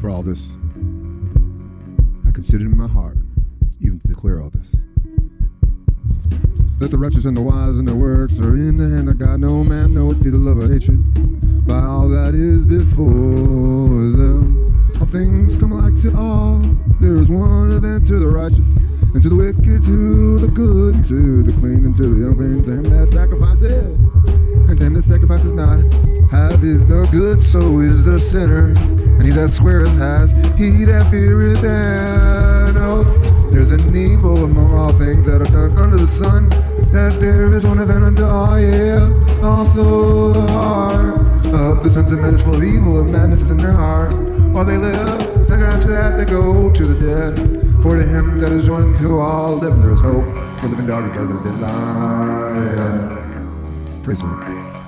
For all this, I considered in my heart even to declare all this. Let the righteous and the wise and their works are in the hand of God. No man knoweth neither love or hatred by all that is before them. All things come alike to all. There is one event to the righteous, and to the wicked, to the good, to the clean, and to the unclean. To him that sacrifices, and to him that sacrifices not. As is the good, so is the sinner. And he that sweareth has, he that feareth and no. Oh, there's an evil among all things that are done under the sun, that there is one event unto all, yeah. Also the heart of the sons of men is full of evil, and madness is in their heart. While they live, and after that they go to the dead. For to him that is joined to all living there is hope, for living dog together the dead lie. Praise the Lord.